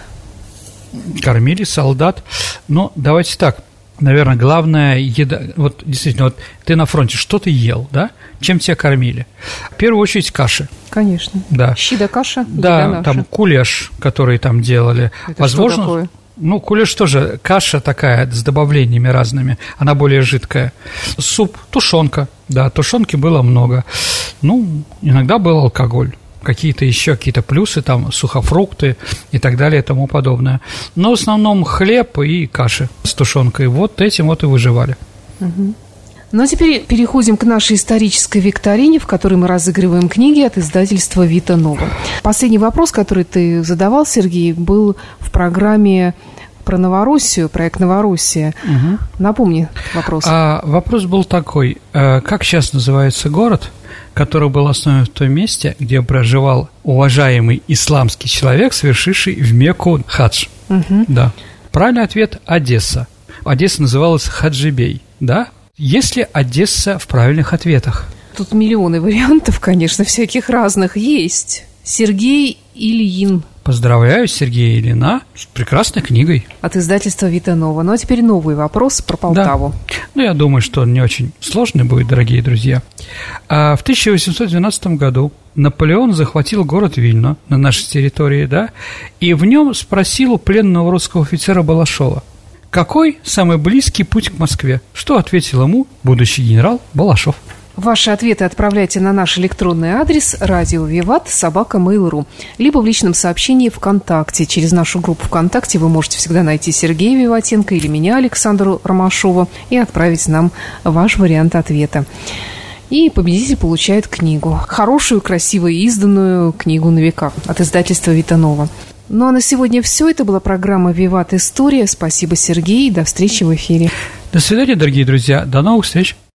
Кормили солдат. Ну, давайте так. Наверное, главная еда... Вот, действительно, вот ты на фронте, что ты ел, да? Чем тебя кормили? В первую очередь каши. Конечно. Да. Щи да каша? Да, там кулеш, который там делали. Это Возможно, что такое? Ну, кулеш тоже каша такая с добавлениями разными, она более жидкая. Суп, тушенка, да, тушенки было много. Ну, иногда был алкоголь какие-то еще какие-то плюсы, там сухофрукты и так далее и тому подобное. Но в основном хлеб и каши с тушенкой. Вот этим вот и выживали. Угу. Ну а теперь переходим к нашей исторической викторине, в которой мы разыгрываем книги от издательства «Вита Нова». Последний вопрос, который ты задавал, Сергей, был в программе про Новороссию, проект «Новороссия». Угу. Напомни вопрос. А, вопрос был такой. Э, как сейчас называется город, который был основан в том месте, где проживал уважаемый исламский человек, совершивший в Мекку хадж? Угу. Да. Правильный ответ – Одесса. Одесса называлась Хаджибей, да? Есть ли Одесса в правильных ответах? Тут миллионы вариантов, конечно, всяких разных есть. Сергей Ильин. Поздравляю Сергея Ильина с прекрасной книгой. От издательства Витанова. Ну а теперь новый вопрос про Полтаву. Да. Ну, я думаю, что он не очень сложный будет, дорогие друзья. А в 1812 году Наполеон захватил город Вильно на нашей территории, да, и в нем спросил у пленного русского офицера Балашова – Какой самый близкий путь к Москве? Что ответил ему будущий генерал Балашов? Ваши ответы отправляйте на наш электронный адрес радио Виват собака Mail.ru либо в личном сообщении ВКонтакте. Через нашу группу ВКонтакте вы можете всегда найти Сергея Виватенко или меня, Александру Ромашова, и отправить нам ваш вариант ответа. И победитель получает книгу. Хорошую, красиво изданную книгу на века от издательства Витанова. Ну а на сегодня все. Это была программа «Виват История». Спасибо, Сергей. До встречи в эфире. До свидания, дорогие друзья. До новых встреч.